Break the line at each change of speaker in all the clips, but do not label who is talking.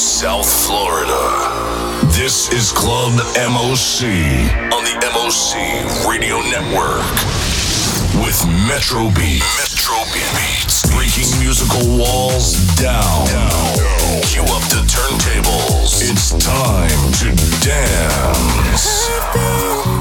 South Florida. This is Club MOC on the MOC Radio Network with Metro Beat. Metro Beats. Breaking musical walls down. down. Cue up the turntables. It's time to dance.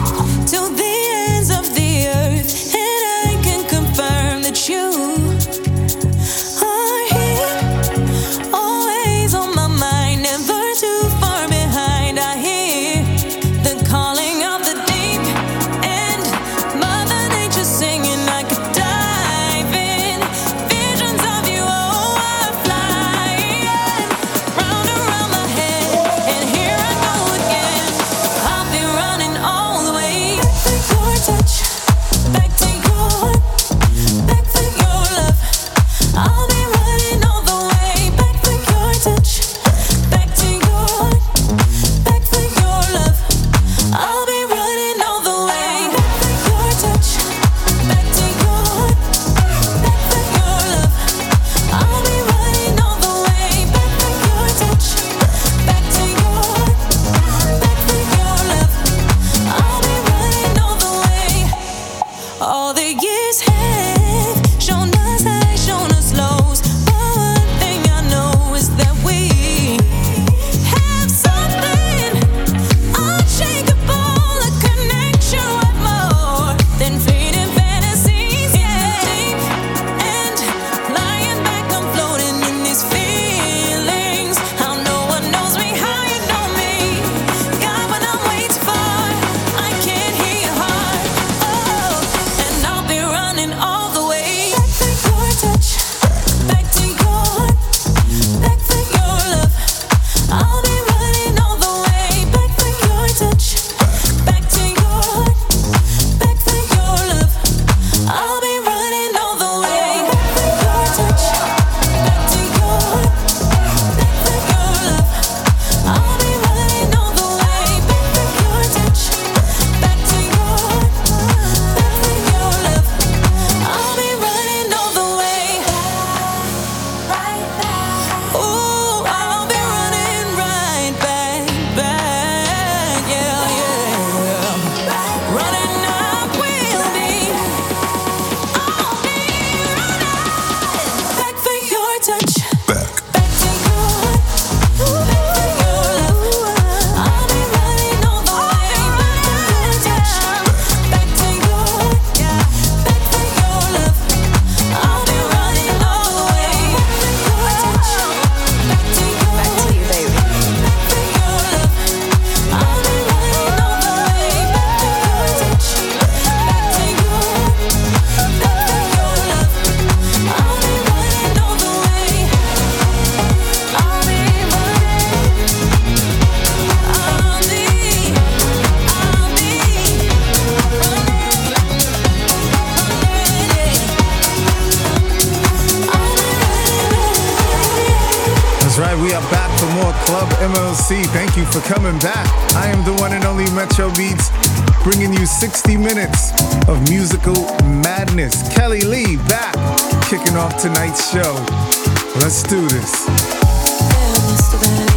of
musical madness. Kelly Lee back, kicking off tonight's show. Let's do this.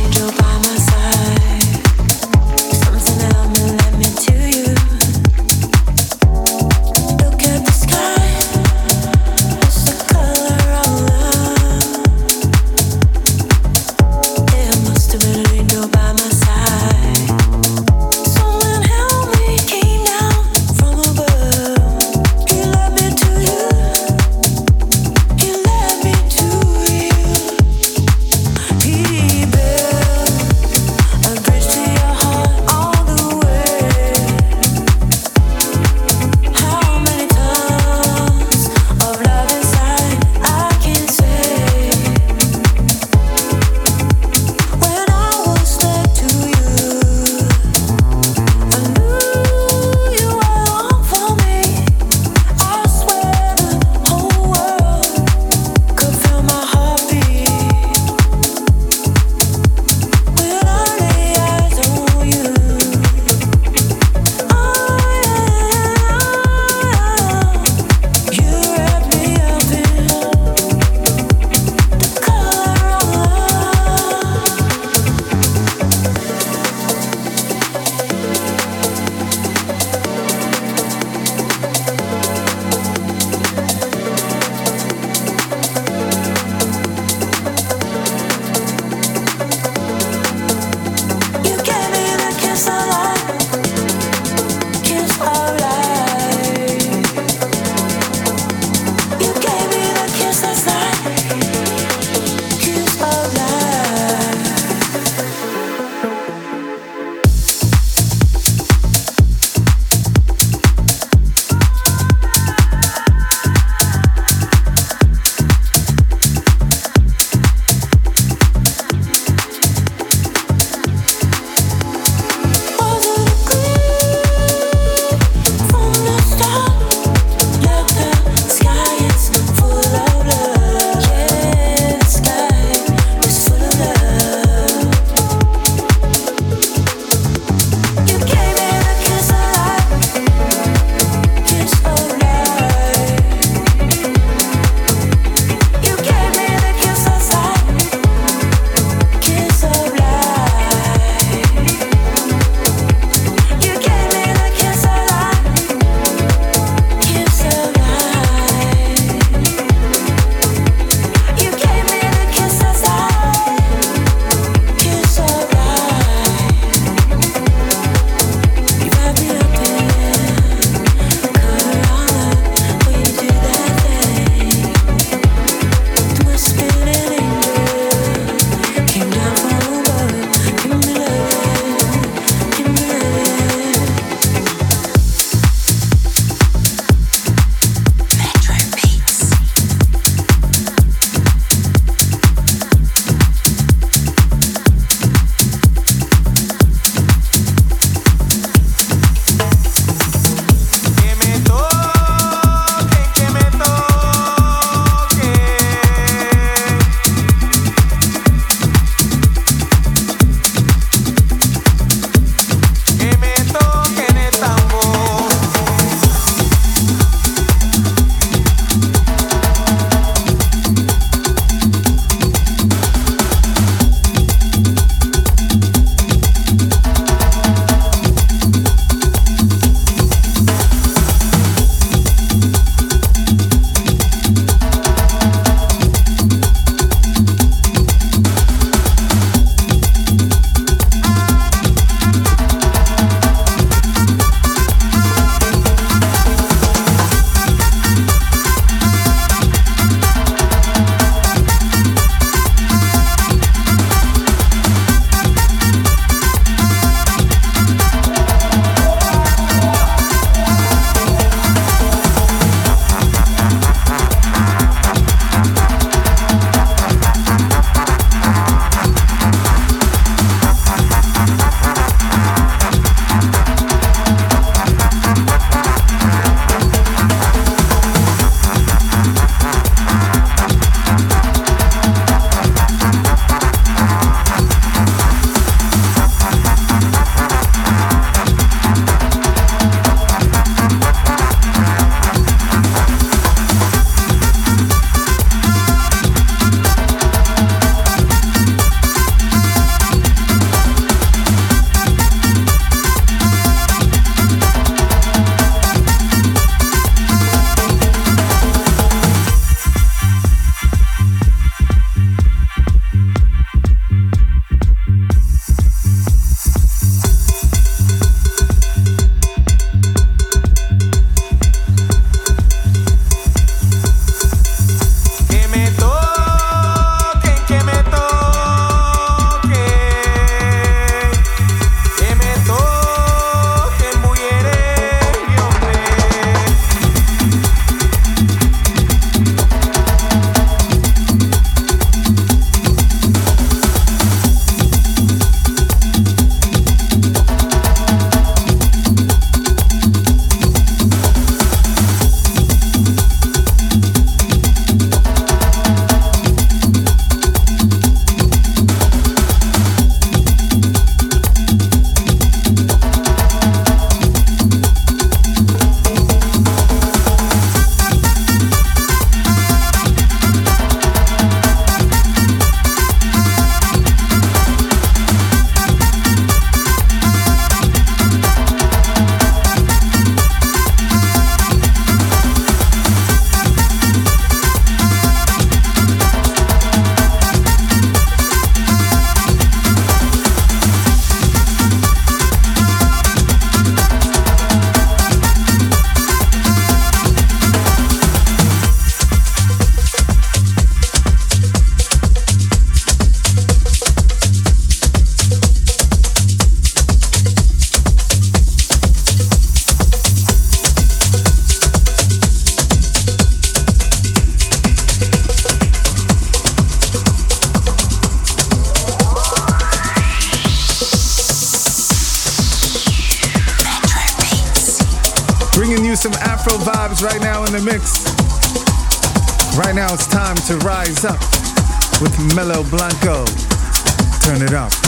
Turn it up.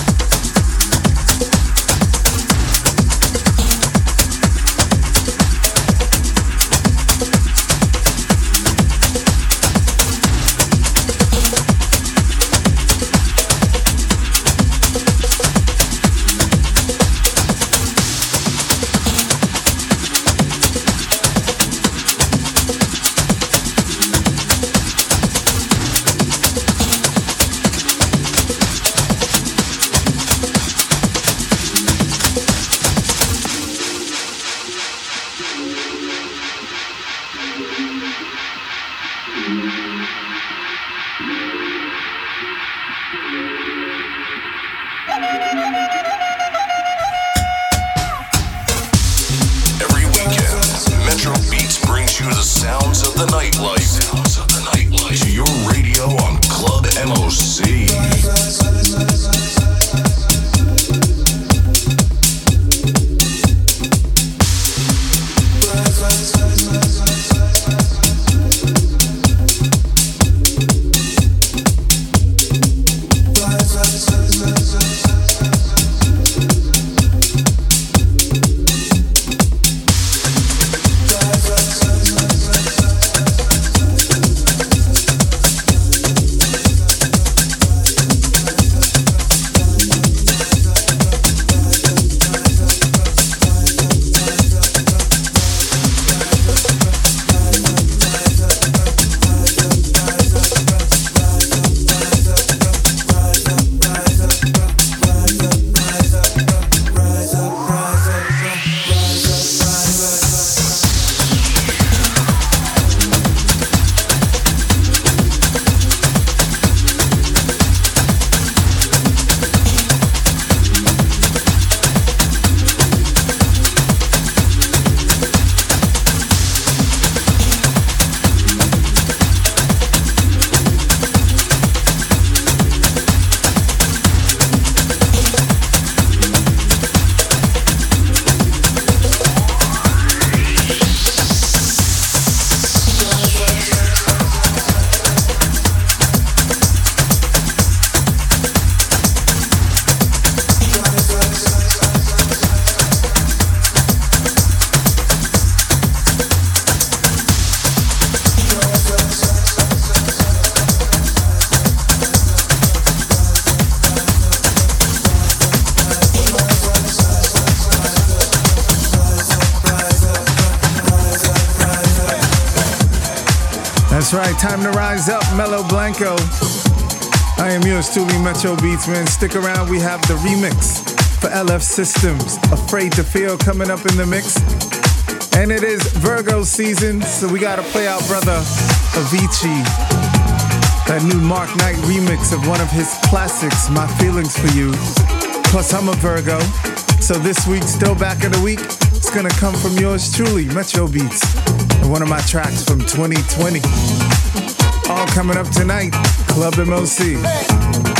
Time to rise up, Melo Blanco. I am yours truly, Metro Beats, man. Stick around, we have the remix for LF Systems. Afraid to Feel coming up in the mix. And it is Virgo season, so we gotta play out brother Avicii. That new Mark Knight remix of one of his classics, My Feelings for You. Plus, I'm a Virgo, so this week, still back in the week, it's gonna come from yours truly, Metro Beats. And one of my tracks from 2020. All coming up tonight, Club MOC.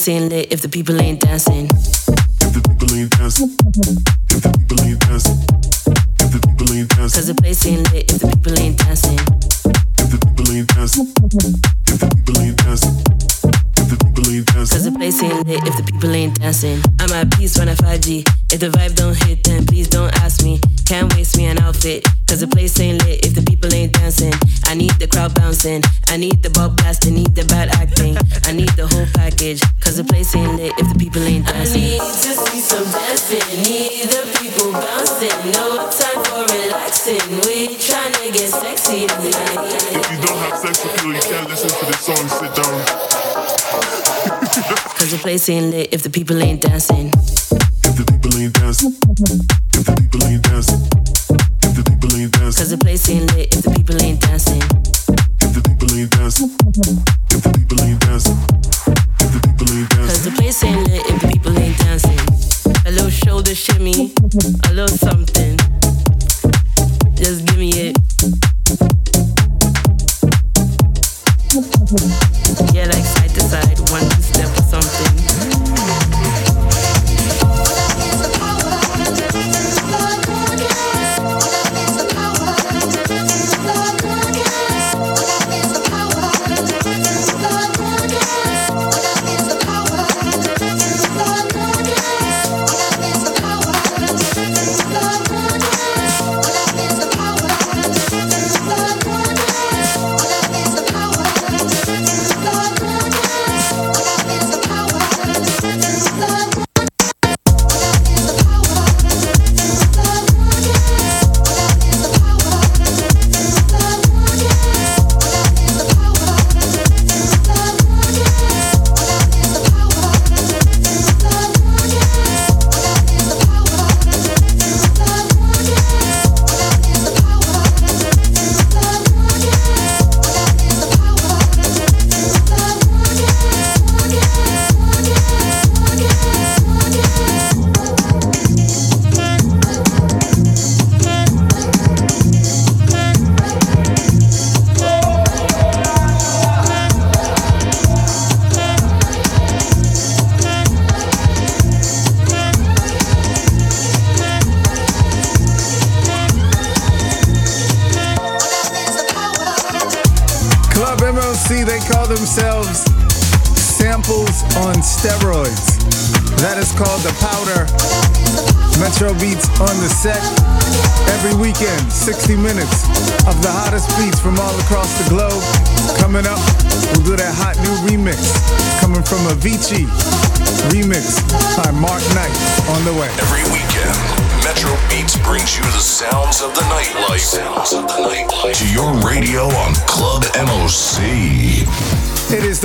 Place lit if the people ain't dancing. If the people ain't dancing. If the people ain't dancing. If the people ain't dancing. Cause the place ain't lit if the people ain't dancing. If the people ain't dancing. If the people ain't dancing. If the people ain't dancing. Cause the place ain't lit if the people ain't dancing. I'm at peace when I 5G. If the vibe don't hit, then please don't ask me. Can't waste me an outfit. Cause the place crowd bouncing. I need the ball blasting. Need the bad acting. I need the whole package. Cause the place ain't lit if the people ain't dancing. I need to see some dancing. Need the people bouncing. No time for relaxing. We tryna get sexy tonight.
If you don't have sex appeal, you can't listen to this song. Sit down.
Cause the place ain't lit if the people ain't dancing
the people ain't dancing, if the people ain't dancing, if the people ain't dancing,
cause the place ain't lit if the people ain't dancing, a little something.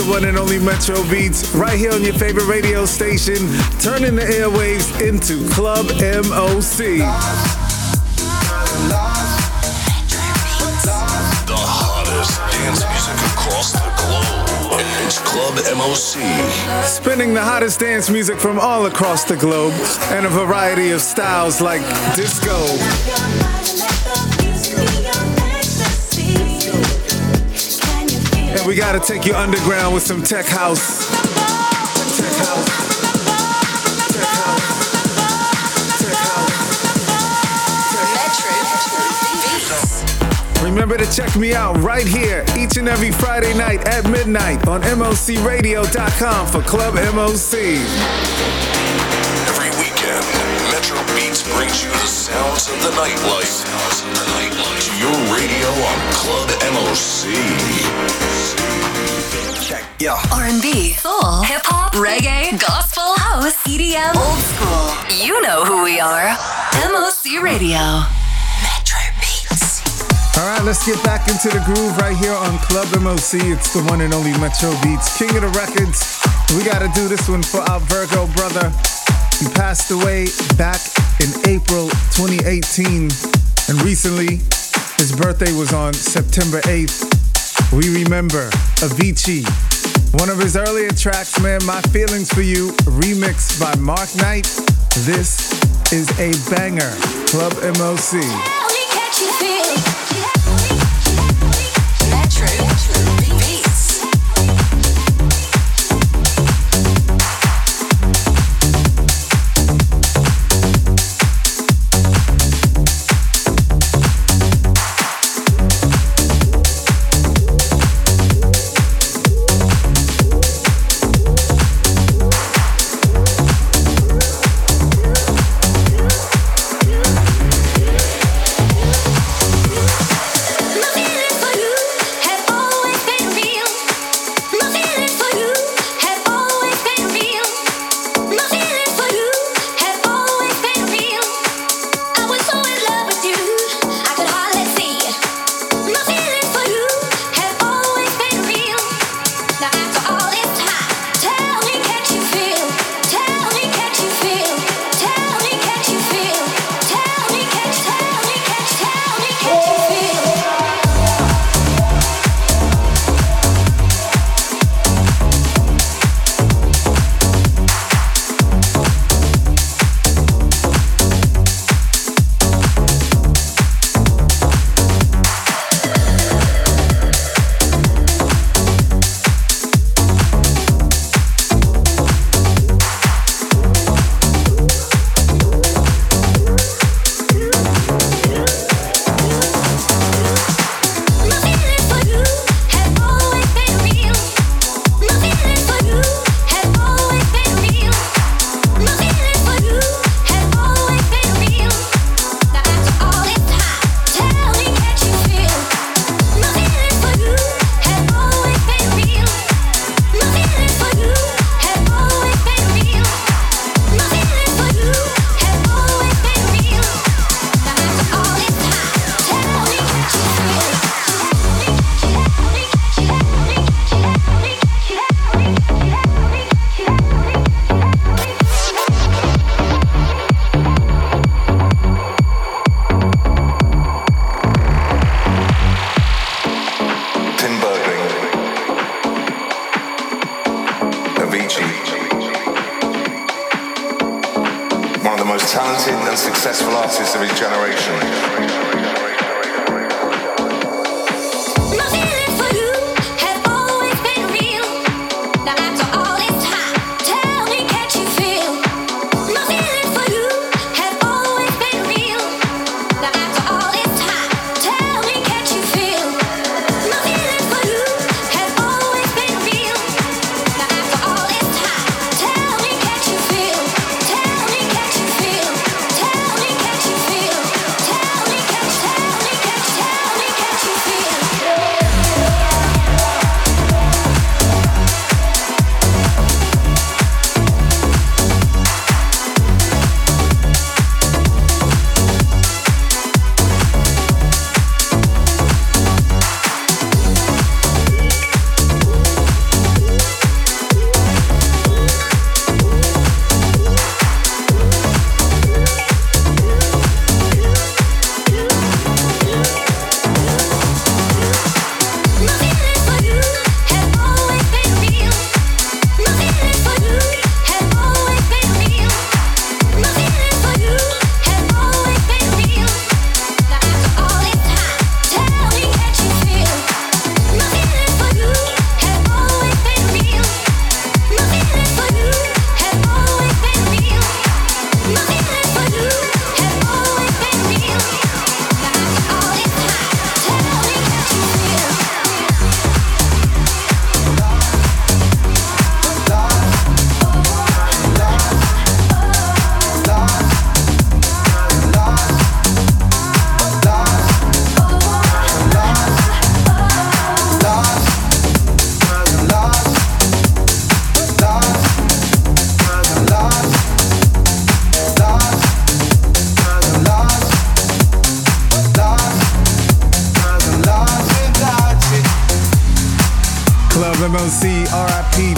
The one and only Metro Beats right here on your favorite radio station, turning the airwaves into Club MOC.
The hottest dance music across the globe. It's Club MOC.
Spinning the hottest dance music from all across the globe and a variety of styles like disco, gotta take you underground with some tech house. Remember to check me out right here each and every Friday night at midnight on MOCRadio.com for Club MOC.
Every weekend, Metro Beats brings you the sounds of the nightlife. Sounds of the nightlife. To your radio on Club MOC.
R&B, soul, hip hop, reggae, gospel, house, EDM, old school. You know who we are. MOC Radio. Metro Beats.
All right, let's get back into the groove right here on Club MOC. It's the one and only Metro Beats, king of the records. We got to do this one for our Virgo brother. He passed away back in April 2018, and recently his birthday was on September 8th. We remember Avicii. One of his earlier tracks, man, My Feelings for You, remixed by Mark Knight. This is a banger. Club MOC.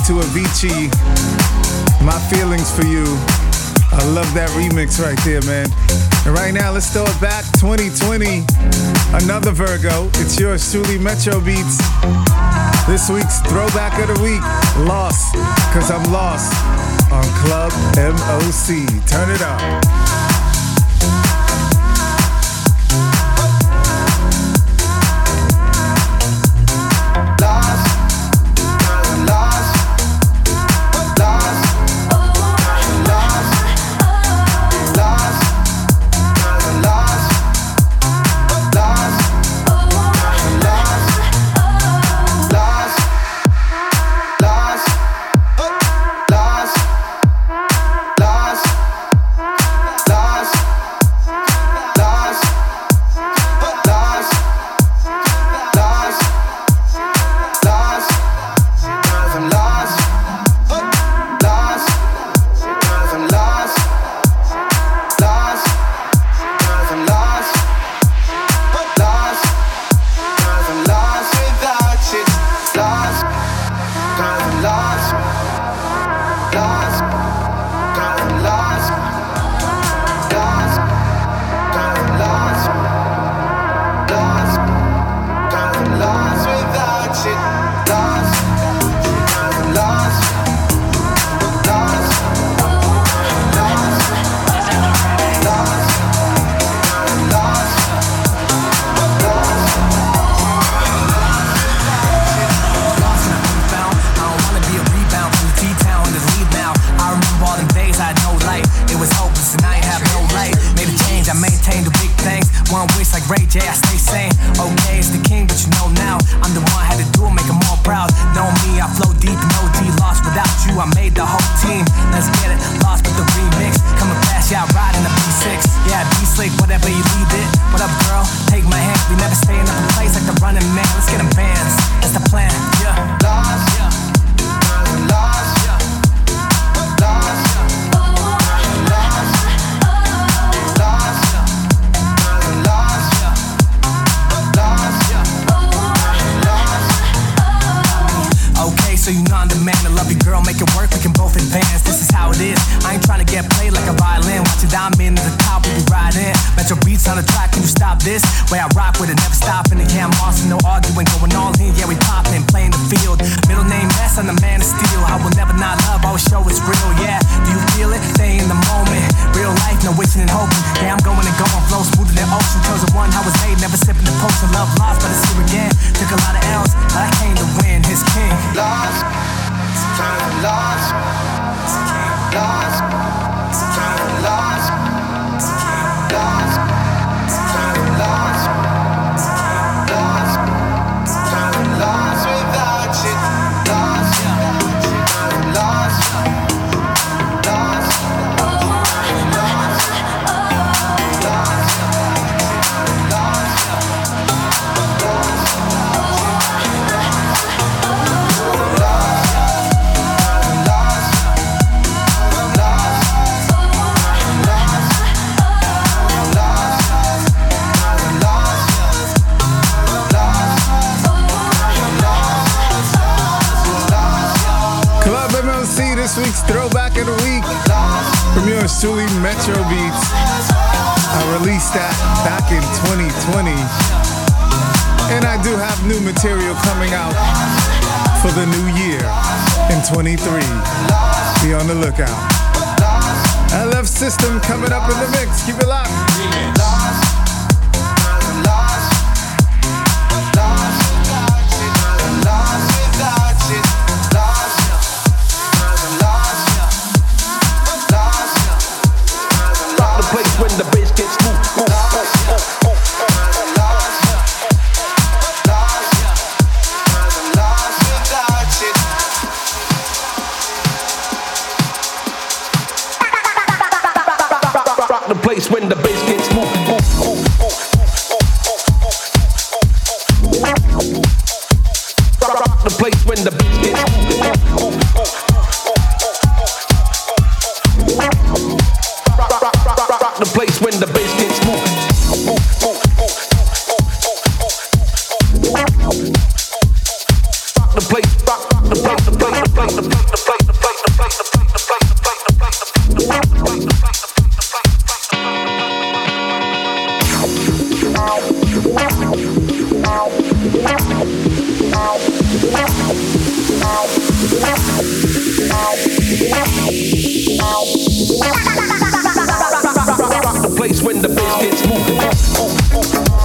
To Avicii. My feelings for you. I love that remix right there, man. And right now, let's throw it back 2020. Another Virgo. It's yours truly, Metro Beats. This week's throwback of the week, Lost, cause I'm lost on Club MOC. Turn it up.
Sully Metro Beats.
I released that back in 2020. And I do have new material coming out for the new year in 23. Be on the lookout. LF System coming up in the mix. Keep it locked. oh, oh, oh.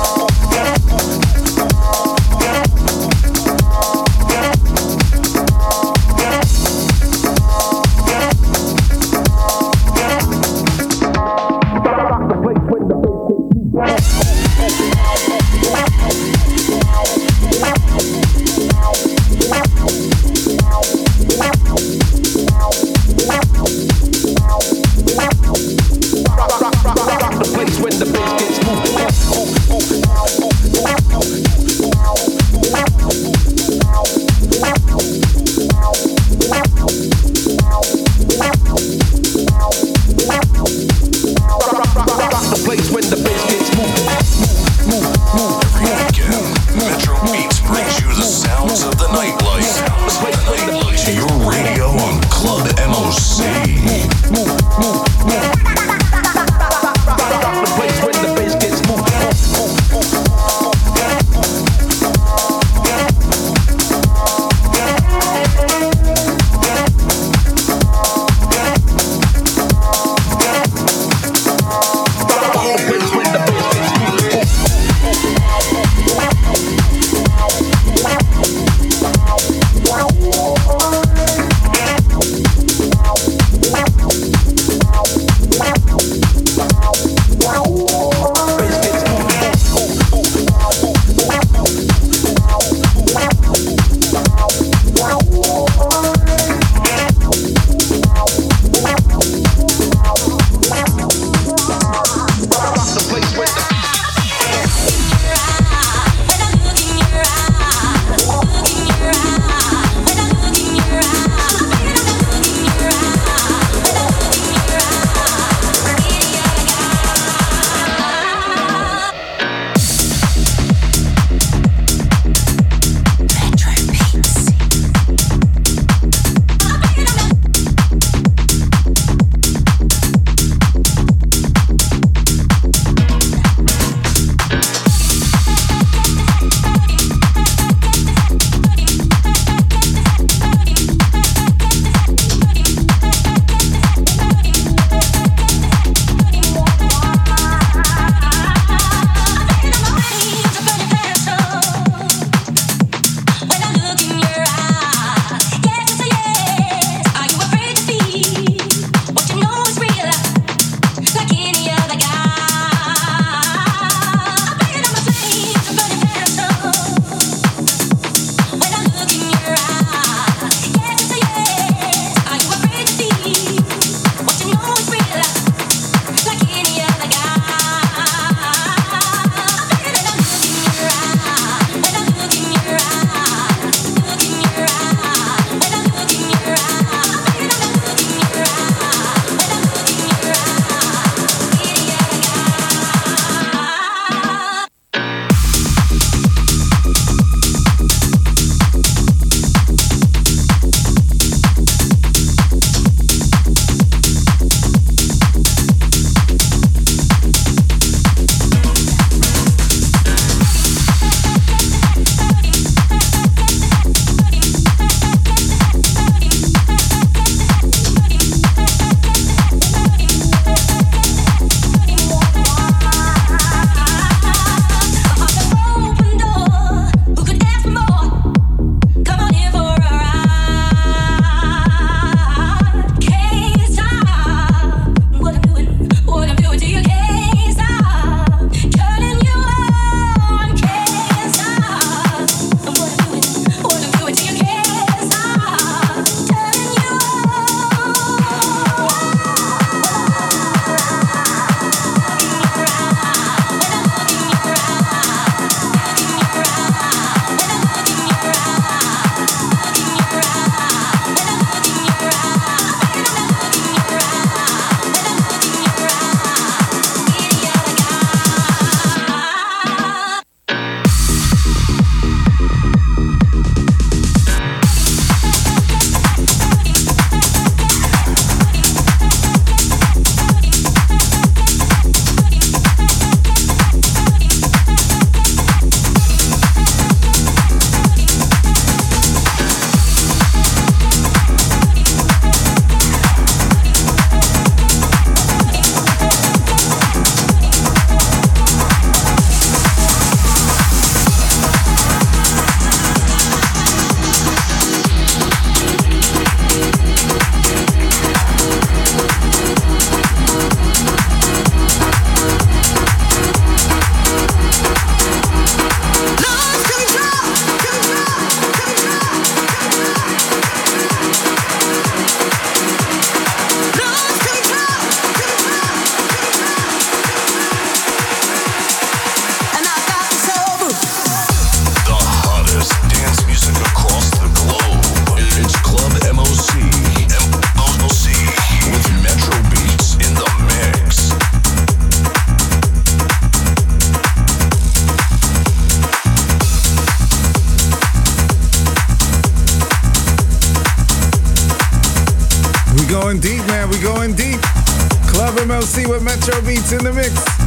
MLC with Metro Beats in the mix.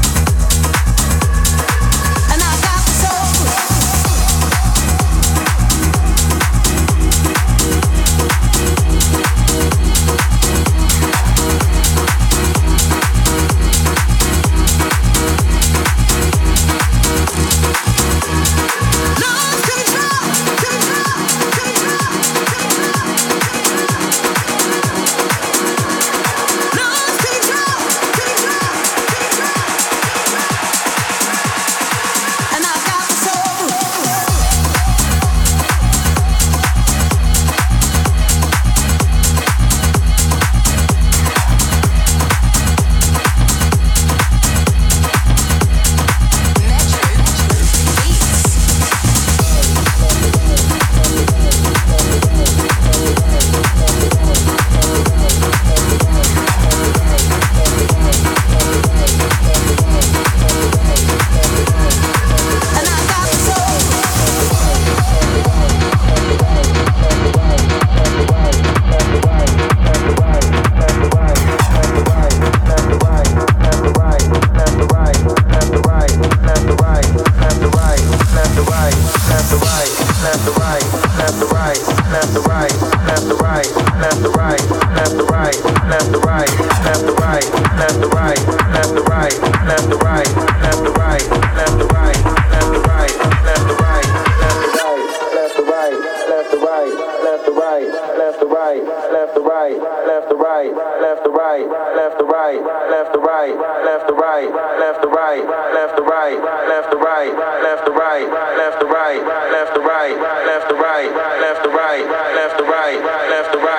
left the right, left the right, left the right, left the right, left the right, left to right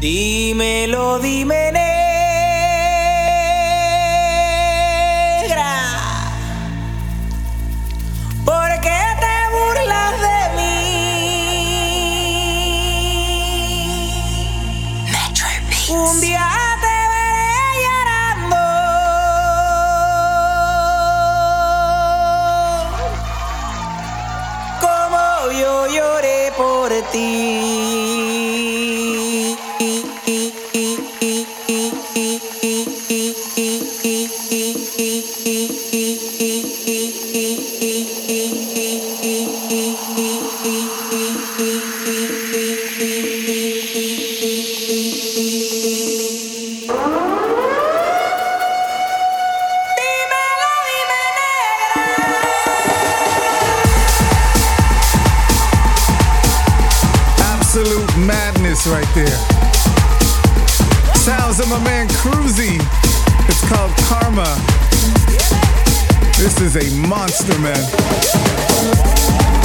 Dímelo, dime negra. ¿Por qué te burlas de mí? Un día te veré llorando. Como yo lloré por ti. is a monster, man.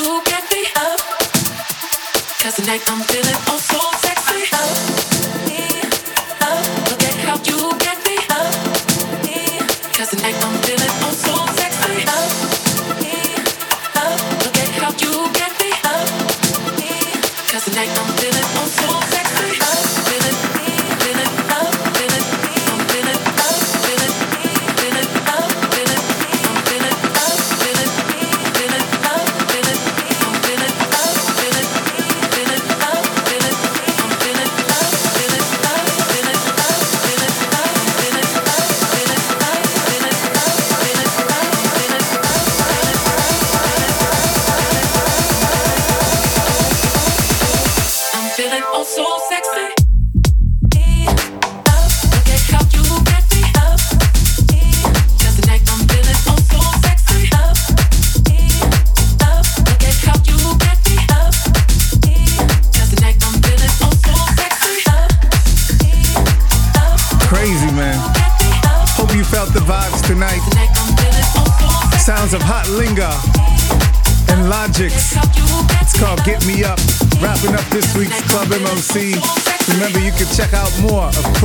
you get me up. Cause tonight I'm feeling all so
sad.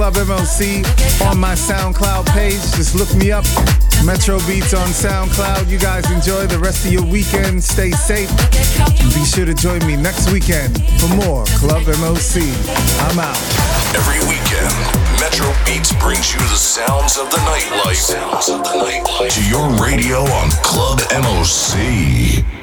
Club MOC on my SoundCloud page. Just look me up, Metro Beats on SoundCloud. You guys enjoy the rest of your weekend. Stay safe. And be sure to join me next weekend for more Club MOC. I'm out.
Every weekend, Metro Beats brings you the sounds of the nightlife. Sounds of the nightlife. To your radio on Club MOC.